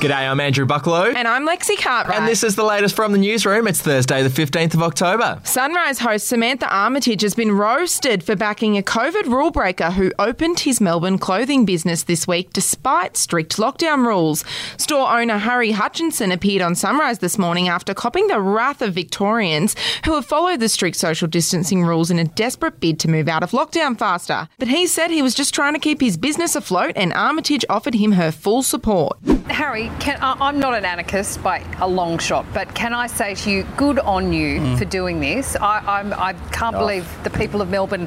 G'day, I'm Andrew Bucklow. And I'm Lexi Cartwright. And this is the latest from the newsroom. It's Thursday, the 15th of October. Sunrise host Samantha Armytage has been roasted for backing a COVID rule breaker who opened his Melbourne clothing business this week despite strict lockdown rules. Store owner Harry Hutchinson appeared on Sunrise this morning after copping the wrath of Victorians who have followed the strict social distancing rules in a desperate bid to move out of lockdown faster. But he said he was just trying to keep his business afloat and Armytage offered him her full support. Harry, can, I'm not an anarchist by a long shot, but can I say to you, good on you mm. for doing this. I, I'm, I can not oh. believe the people of Melbourne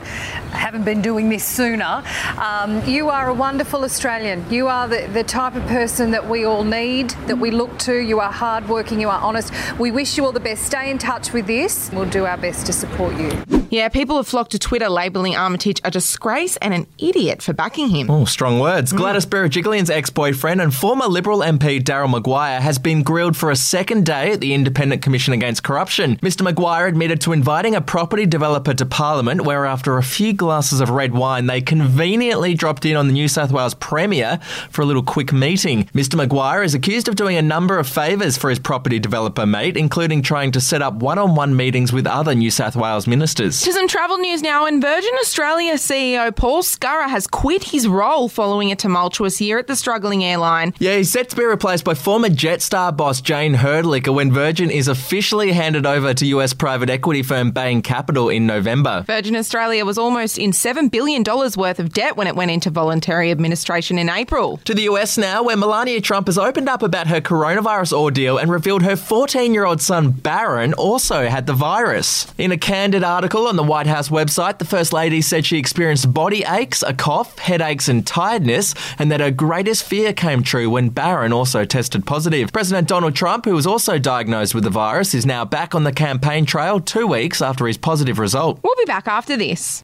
haven't been doing this sooner. Um, you are a wonderful Australian. You are the, the type of person that we all need, that we look to. You are hardworking, you are honest. We wish you all the best. Stay in touch with this. We'll do our best to support you. Yeah, people have flocked to Twitter labelling Armytage a disgrace and an idiot for backing him. Oh, strong words. Mm. Gladys Berejiklian's ex-boyfriend and former Liberal MP Daryl Maguire has been grilled for a second day at the Independent Commission Against Corruption. Mr Maguire admitted to inviting a property developer to Parliament where after a few glasses of red wine they conveniently dropped in on the New South Wales Premier for a little quick meeting. Mr Maguire is accused of doing a number of favours for his property developer mate, including trying to set up one-on-one meetings with other New South Wales ministers. To some travel news now, and Virgin Australia CEO Paul Scurrah has quit his role following a tumultuous year at the struggling airline. Yeah, he's set to be replaced by former Jetstar boss Jane Hrdlicka when Virgin is officially handed over to US private equity firm Bain Capital in November. Virgin Australia was almost in $7 billion worth of debt when it went into voluntary administration in April. To the US now, where Melania Trump has opened up about her coronavirus ordeal and revealed her 14 year old son Barron also had the virus. In a candid article on the White House website, the First Lady said she experienced body aches, a cough, headaches, and tiredness, and that her greatest fear came true when Barron also tested positive. President Donald Trump, who was also diagnosed with the virus, is now back on the campaign trail two weeks after his positive result. We'll be back after this.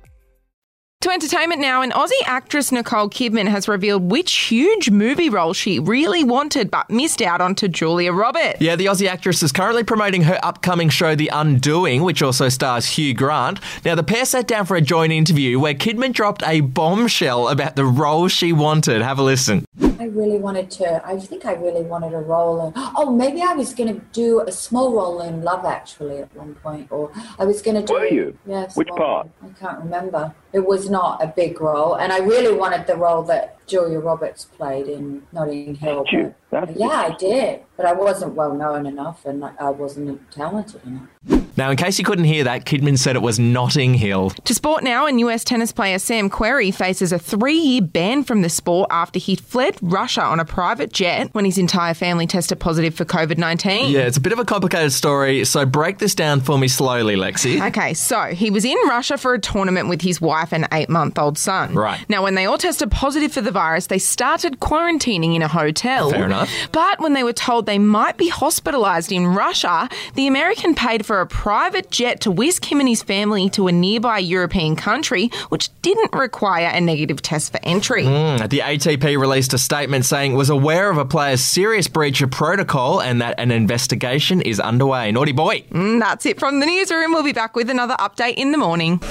To entertainment now, an Aussie actress Nicole Kidman has revealed which huge movie role she really wanted but missed out on to Julia Roberts. Yeah, the Aussie actress is currently promoting her upcoming show The Undoing, which also stars Hugh Grant. Now, the pair sat down for a joint interview where Kidman dropped a bombshell about the role she wanted. Have a listen. I really wanted to, I think I really wanted a role in, oh, maybe I was going to do a small role in Love Actually at one point, or I was going to do. Were you? Yes. Which part? I can't remember it was not a big role, and I really wanted the role that Julia Roberts played in Notting Hill. But, yeah, I did, but I wasn't well known enough, and I wasn't talented enough. Now, in case you couldn't hear that, Kidman said it was Notting Hill. To sport now, and US tennis player Sam Querrey faces a three year ban from the sport after he fled Russia on a private jet when his entire family tested positive for COVID 19. Yeah, it's a bit of a complicated story, so break this down for me slowly, Lexi. Okay, so he was in Russia for a tournament with his wife and eight month old son. Right. Now, when they all tested positive for the virus, they started quarantining in a hotel. Fair enough. But when they were told they might be hospitalised in Russia, the American paid for a private jet to whisk him and his family to a nearby European country, which didn't require a negative test for entry. Mm, the ATP released a statement saying it was aware of a player's serious breach of protocol and that an investigation is underway. Naughty boy. Mm, that's it from the newsroom. We'll be back with another update in the morning.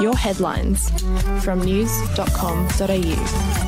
Your headlines from news.com.au.